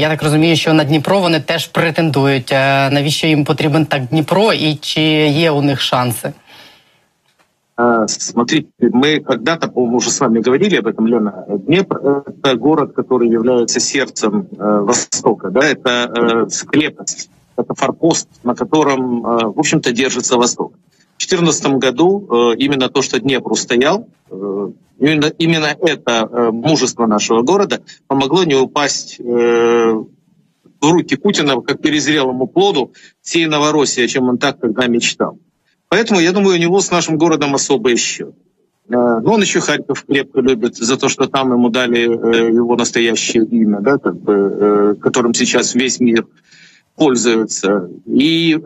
Я так розумію, що на Дніпро вони теж претендують. Навіщо їм потрібен так Дніпро, і чи є у них шанси? Смотрите, мы когда-то, по-моему, уже с вами говорили об этом, Лена. Днепр — это город, который является сердцем э, Востока. Да? Это э, крепость, это форпост, на котором, э, в общем-то, держится Восток. В 2014 году э, именно то, что Днепр устоял, э, именно, именно это э, мужество нашего города помогло не упасть в руки Путина, как перезрелому плоду, всей Новороссии, о чем он так тогда мечтал. Поэтому, я думаю, у него с нашим городом особый счет. Но ну, он еще Харьков крепко любит за то, что там ему дали его настоящее имя, да, как бы, которым сейчас весь мир пользуется. И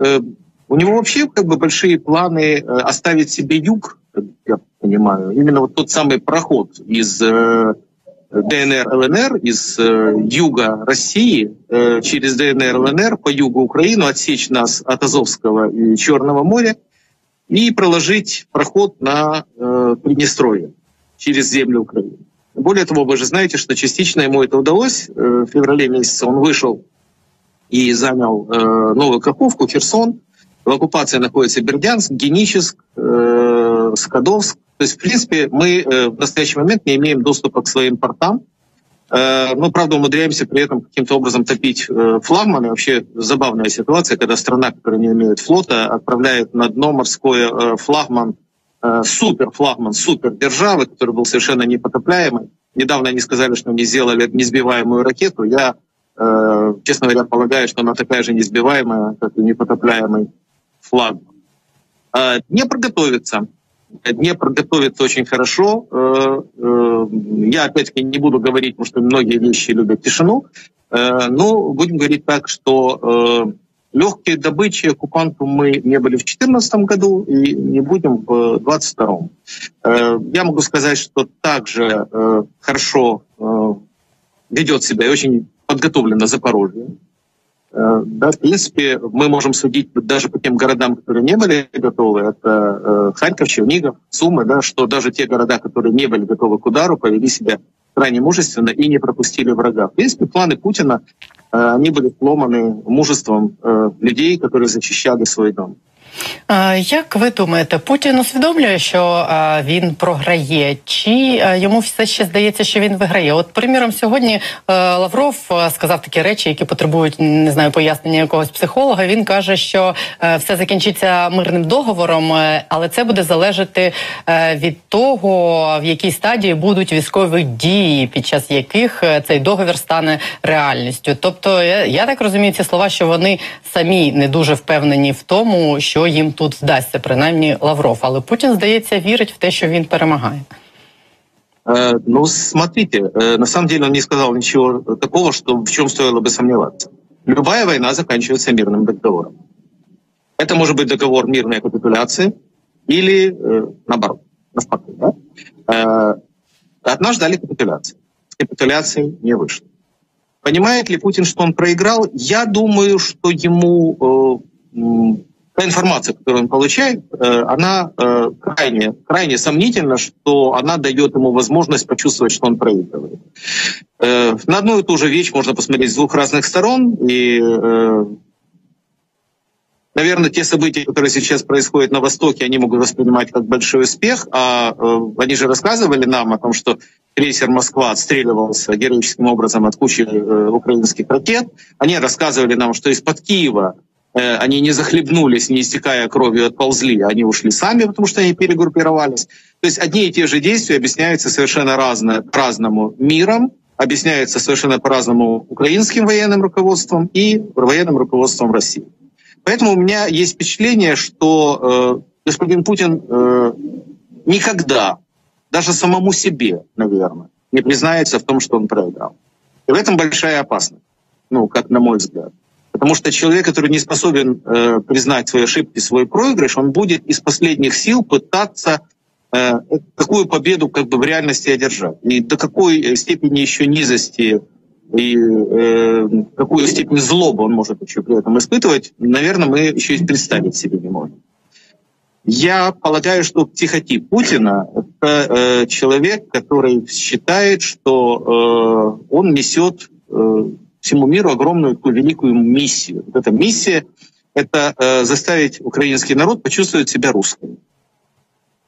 у него вообще как бы большие планы оставить себе юг, я понимаю, именно вот тот самый проход из ДНР, ЛНР, из юга России через ДНР, ЛНР по югу Украины, отсечь нас от Азовского и Черного моря – и проложить проход на э, Приднестровье через землю Украины. Более того, вы же знаете, что частично ему это удалось. Э, в феврале месяце он вышел и занял э, Новую Каховку, Херсон. В оккупации находится Бердянск, Геническ, э, Скадовск. То есть, в принципе, мы э, в настоящий момент не имеем доступа к своим портам. Э, ну, правда, умудряемся при этом каким-то образом топить э, флагманы. Вообще забавная ситуация, когда страна, которая не имеет флота, отправляет на дно морское флагман, супер флагман, супер державы, который был совершенно непотопляемый. Недавно они сказали, что они сделали несбиваемую ракету. Я, честно говоря, полагаю, что она такая же несбиваемая, как и непотопляемый флагман. Не подготовиться. Днепр готовится очень хорошо. Э, э, я, опять-таки, не буду говорить, потому что многие вещи любят тишину. Э, но будем говорить так, что легкие добычи оккупанту мы не были в 2014 году и не будем в 2022. Я могу сказать, что также хорошо ведет себя и очень подготовлено Запорожье. Э, да, в принципе, мы можем судить даже по тем городам, которые не были готовы. Это э, Харьков, Чернигов, Сумы, да, что даже те города, которые не были готовы к удару, повели себя крайне мужественно и не пропустили врага. В принципе, планы Путина, э, они были сломаны мужеством людей, которые защищали свой дом. Як ви думаєте, Путін усвідомлює, що він програє, чи йому все ще здається, що він виграє? От, приміром, сьогодні Лавров сказав такі речі, які потребують не знаю пояснення якогось психолога. Він каже, що все закінчиться мирним договором, але це буде залежати від того, в якій стадії будуть військові дії, під час яких цей договір стане реальністю. Тобто, я так розумію, ці слова, що вони самі не дуже впевнені в тому, що їм тут вдасться, принаймні Лавров. Але Путін, здається, вірить в те, що він перемагає. Э, ну, смотрите, э, на самом деле он не сказал ничего такого, что в чем стоило бы сомневаться. Любая война заканчивается мирным договором. Это может быть договор мирной капитуляции или э, наоборот, навпаки. Да? Э, от нас ждали капитуляции. Капитуляции не вышло. Понимает ли Путин, что он проиграл? Я думаю, что ему э, та информация, которую он получает, э, она э, крайне, крайне сомнительна, что она дает ему возможность почувствовать, что он проигрывает. Э, на одну и ту же вещь можно посмотреть с двух разных сторон, и Наверное, те события, которые сейчас происходят на Востоке, они могут воспринимать как большой успех, а они же рассказывали нам о том, что крейсер «Москва» отстреливался героическим образом от кучи украинских ракет. Они рассказывали нам, что из-под Киева они не захлебнулись, не истекая кровью, отползли, они ушли сами, потому что они перегруппировались. То есть одни и те же действия объясняются совершенно разно, по-разному миром, объясняются совершенно по-разному украинским военным руководством и военным руководством России. Поэтому у меня есть впечатление, что э, господин Путин э, никогда, даже самому себе, наверное, не признается в том, что он проиграл. И в этом большая опасность, ну, как на мой взгляд. Потому что человек, который не способен э, признать свои ошибки, свой проигрыш, он будет из последних сил пытаться э, такую победу как бы в реальности одержать. И до какой степени еще низости и э, какую степень злобы он может еще при этом испытывать, наверное, мы еще и представить себе не можем. Я полагаю, что психотип Путина — это э, человек, который считает, что э, он несет э, всему миру огромную такую великую миссию. Вот эта миссия — это э, заставить украинский народ почувствовать себя русским.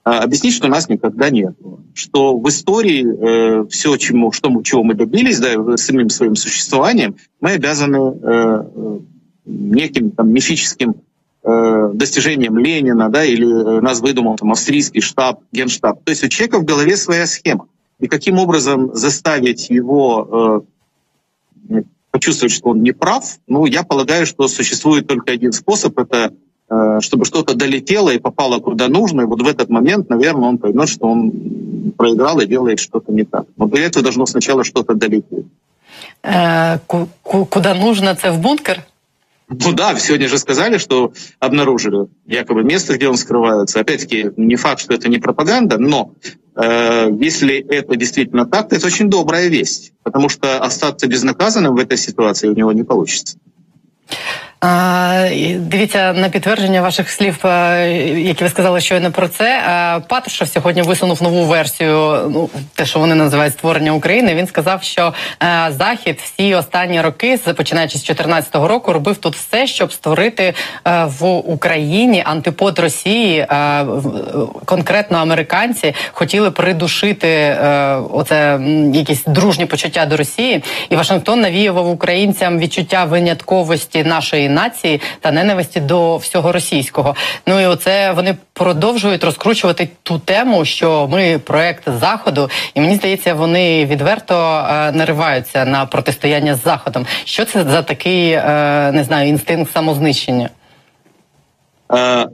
А объяснить, что нас никогда нет. Что в истории э, все, чему, что мы, чего мы добились, да, самим своим существованием, мы обязаны э, неким там, мифическим э, достижением Ленина, да, или э, нас выдумал там австрийский штаб, генштаб. То есть у человека в голове своя схема. И каким образом заставить его э, почувствовать, что он не прав, ну, я полагаю, что существует только один способ, это Э, чтобы что-то долетело и попало куда нужно, и вот в этот момент, наверное, он поймет, что он проиграл и делает что-то не так. Но для этого должно сначала что-то долететь. Э, куда нужно, это в бункер? Ну да, сегодня же сказали, что обнаружили якобы место, где он скрывается. Опять-таки, не факт, что это не пропаганда, но э, если это действительно так, то это очень добрая весть, потому что остаться безнаказанным в этой ситуации у него не получится. Дивіться на підтвердження ваших слів, які ви сказали щойно про це. Патрушев сьогодні висунув нову версію. Ну те, що вони називають створення України. Він сказав, що захід всі останні роки, починаючи з 2014 року, робив тут все, щоб створити в Україні антипод Росії. Конкретно американці хотіли придушити оце якісь дружні почуття до Росії, і Вашингтон навіював українцям відчуття винятковості нашої нації та ненависті до всього російського. Ну і оце вони продовжують розкручувати ту тему, що ми проект заходу, і мені здається, вони відверто е, нариваються на протистояння з заходом. Що це за такий е, не знаю інстинкт самознищення? Е,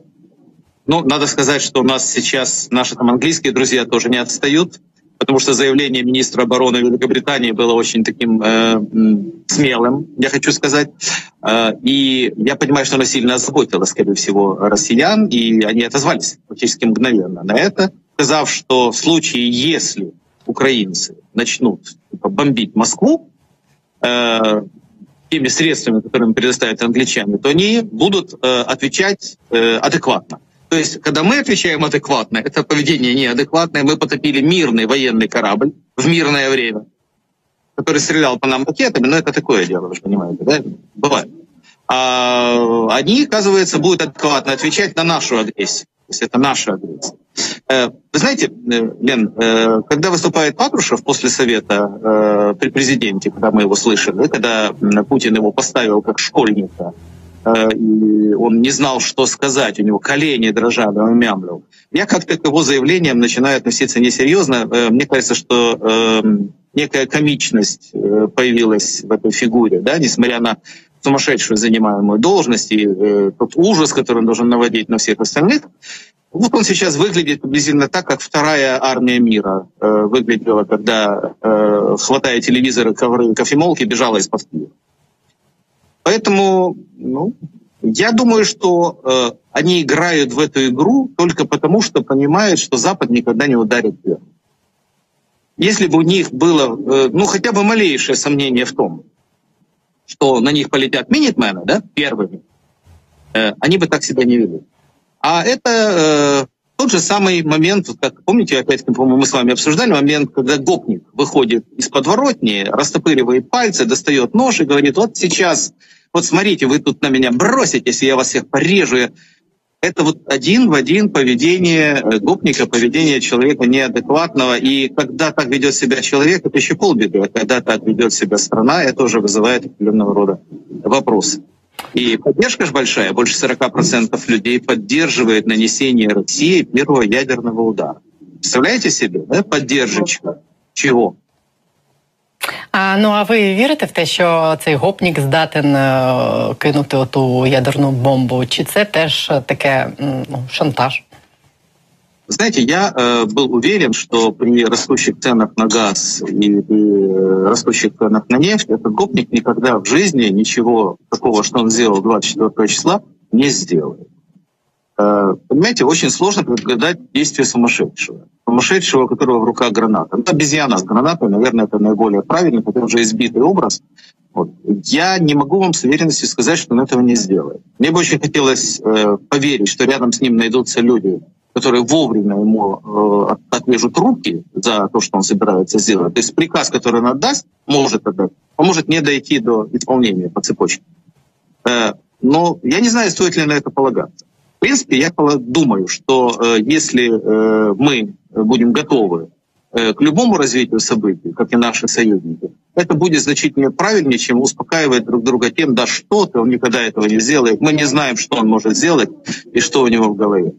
ну, надо сказать, что у нас сейчас наши там английские друзья тоже не отстают. Потому что заявление министра обороны Великобритании было очень таким э, смелым, я хочу сказать. Э, и я понимаю, что оно сильно озаботило, скорее всего, россиян, и они отозвались практически мгновенно на это, сказав, что в случае, если украинцы начнут типа, бомбить Москву, э, теми средствами, которыми предоставят англичане, то они будут э, отвечать э, адекватно. То есть, когда мы отвечаем адекватно, это поведение неадекватное, мы потопили мирный военный корабль в мирное время, который стрелял по нам ракетами, но это такое дело, вы же понимаете, да? Бывает. А они, оказывается, будут адекватно отвечать на нашу агрессию. То есть это наша агрессия. Э, вы знаете, э, Лен, э, когда выступает Патрушев после совета при президенте, когда мы его слышали, когда Путин его поставил как школьника и он не знал, что сказать, у него колени дрожали, он мямлил. Я как-то к его заявлениям начинаю относиться несерьезно. Э, мне кажется, что эм, некая комичность э, появилась в этой фигуре, да, несмотря на сумасшедшую занимаемую должность и тот ужас, который он должен наводить на всех остальных. Вот он сейчас выглядит приблизительно так, как вторая армия мира выглядела, когда, хватая телевизоры, ковры кофемолки, бежала из-под. Поэтому, ну, я думаю, что э, они играют в эту игру только потому, что понимают, что Запад никогда не ударит вверх. Если бы у них было, э, ну, хотя бы малейшее сомнение в том, что на них полетят минитмены, да, первыми, э, они бы так себя не вели. А это э, тот же самый момент, как помните, опять-таки, по-моему, мы с вами обсуждали момент, когда гопник выходит из подворотни, растопыривает пальцы, достает нож и говорит, вот сейчас, вот смотрите, вы тут на меня броситесь, я вас всех порежу. Это вот один в один поведение э, гопника, поведение человека неадекватного. И когда так ведет себя человек, это еще полбеды. А когда так ведет себя страна, это уже вызывает определенного рода вопросы. И поддержка же большая, больше 40% людей поддерживает нанесение России первого ядерного удара. Представляете себе, да, поддержечка чего? А ну а ви вірите в те, що цей гопнік здатен кинути оту ядерну бомбу? Чи це теж таке ну, шантаж? Знаете, я э, был уверен, что при растущих ценах на газ и при растущих ценах на нефть этот гопник никогда в жизни ничего такого, что он сделал 24 числа, не сделает. Э, понимаете, очень сложно предугадать действия сумасшедшего. Сумасшедшего, у которого в руках граната. Ну, обезьяна с гранатой, наверное, это наиболее правильный, хотя уже избитый образ. Вот. Я не могу вам с уверенностью сказать, что он этого не сделает. Мне бы очень хотелось э, поверить, что рядом с ним найдутся люди, которые вовремя ему э, отрежут руки за то, что он собирается сделать. То есть приказ, который он отдаст, может отдать, он может не дойти до исполнения по цепочке. Э, но я не знаю, стоит ли на это полагаться. В принципе, я думаю, что э, если э, мы будем готовы э, к любому развитию событий, как и наши союзники, это будет значительно правильнее, чем успокаивать друг друга тем, да что ты, он никогда этого не сделает. Мы не знаем, что он может сделать и что у него в голове.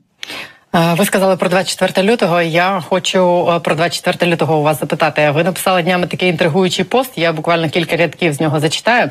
Ви сказали про 24 лютого. Я хочу про 24 лютого у вас запитати. Ви написали днями такий інтригуючий пост. Я буквально кілька рядків з нього зачитаю.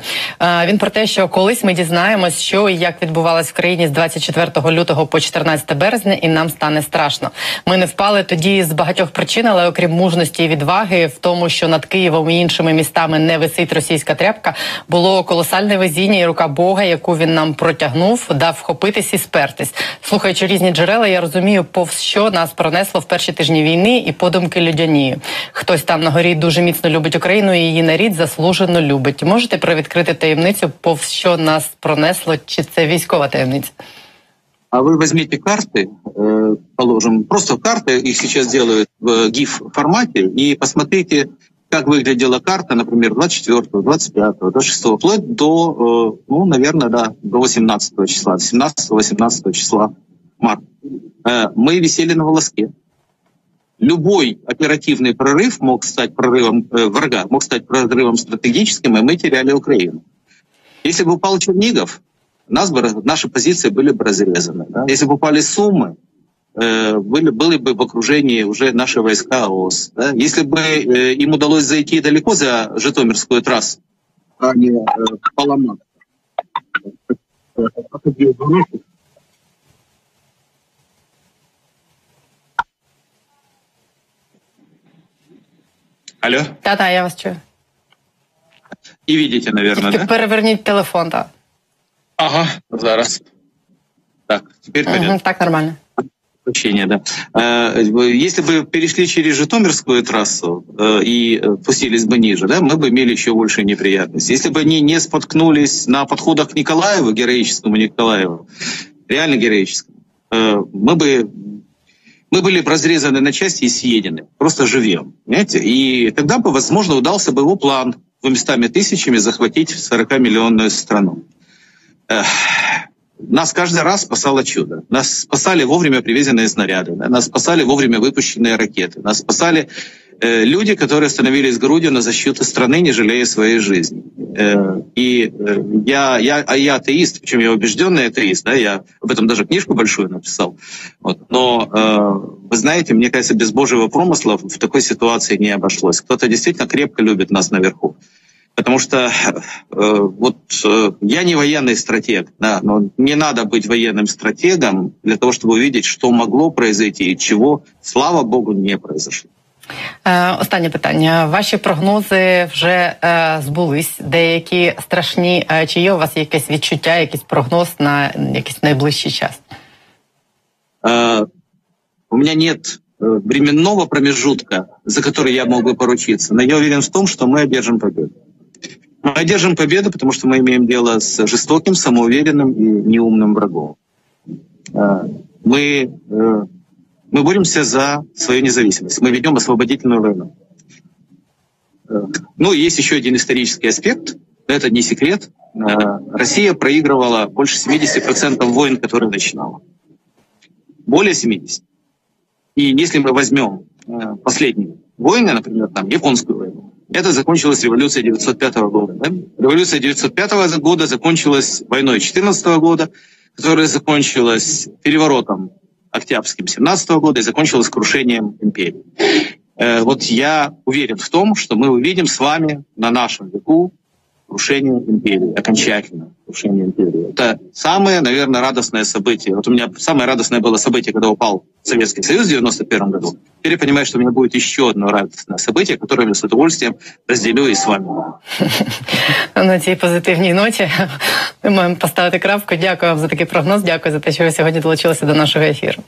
Він про те, що колись ми дізнаємось, що і як відбувалось в країні з 24 лютого по 14 березня, і нам стане страшно. Ми не впали тоді з багатьох причин, але окрім мужності і відваги, в тому, що над Києвом і іншими містами не висить російська тряпка, було колосальне везіння і рука Бога, яку він нам протягнув, дав вхопитись і спертись. Слухаючи різні джерела, я розумію розумію, повз що нас пронесло в перші тижні війни і подумки людяні. Хтось там на горі дуже міцно любить Україну і її нарід заслужено любить. Можете привідкрити таємницю, повз що нас пронесло? Чи це військова таємниця? А вы возьмите карты, э, положим, просто карты, их сейчас делают в GIF формате, и посмотрите, как выглядела карта, например, 24, 25, 26, вплоть до, э, ну, наверное, да, до 18 числа, 17-18 числа марта. Э, мы висели на волоске. Любой оперативный прорыв мог стать прорывом э, врага, мог стать прорывом стратегическим, и мы теряли Украину. Если бы упал Чернигов, нас бы, наши позиции были бы разрезаны. Да? Если бы упали Суммы, э, были, были бы в окружении уже наши войска ОС. Да? Если бы им удалось зайти далеко за Житомирскую трассу, а не поломать, Алло? Та-та, я вас чую. І видите, наверное, Тільки да? переверніть телефон, так. Ага, зараз. Так, теперь Угу, пойдет. так нормально. Включение, да. Э, Если бы перешли через Житомирскую трассу э, и э, пустились бы ниже, да, мы бы имели еще больше неприятностей. Если бы они не споткнулись на подходах к Николаеву, героическому Николаеву, реально героическому, э, мы бы мы были бы разрезаны на части и съедены, просто живем. Понимаете? И тогда бы, возможно, удался бы его план двумястами тысячами захватить 40-миллионную страну. Эх, нас каждый раз спасало чудо. Нас спасали вовремя привезенные снаряды, нас спасали вовремя выпущенные ракеты, нас спасали люди, которые становились грудью на защиту страны, не жалея своей жизни. Э, и э, я, я, а я атеист, причем я убежденный атеист, да, я об этом даже книжку большую написал. Вот. Но э, вы знаете, мне кажется, без Божьего промысла в такой ситуации не обошлось. Кто-то действительно крепко любит нас наверху. Потому что э, вот э, я не военный стратег, да, но не надо быть военным стратегом для того, чтобы увидеть, что могло произойти и чего, слава богу, не произошло. Е, Останнє питання. Ваші прогнози вже е, збулись. Деякі страшні. Е, Чи є у вас якесь відчуття, якийсь прогноз на якийсь найближчий час? Э, У меня нет э, временного промежутка, за который я мог бы поручиться, но я уверен в том, что мы одержим победу. Мы одержим победу, потому что мы имеем дело с жестоким, самоуверенным и неумным врагом. Э, Мы, э, мы боремся за свою независимость. Мы ведем освободительную войну. Э, Ну, есть еще один исторический аспект. Это не секрет. Э, Россия проигрывала больше 70% войн, которые начинала. Более 70. И если мы возьмем э, последние войны, например, там, Японскую войну, это закончилась революция 905 года. Да? Революция 905 года закончилась войной 14 года, которая закончилась переворотом Октябрьским 17 года и закончилась крушением империи. Э, Вот я уверен в том, что мы увидим с вами на нашем веку крушение империи, окончательно крушение империи. Это самое, наверное, радостное событие. Вот у меня самое радостное было событие, когда упал Советский Союз в 91 году. Теперь я понимаю, что у меня будет еще одно радостное событие, которое я с удовольствием разделю и с вами. На цій позитивній ноті ми маємо поставити крапку. Дякую вам за такий прогноз. Дякую за те, що ви сьогодні долучилися до нашого ефіру.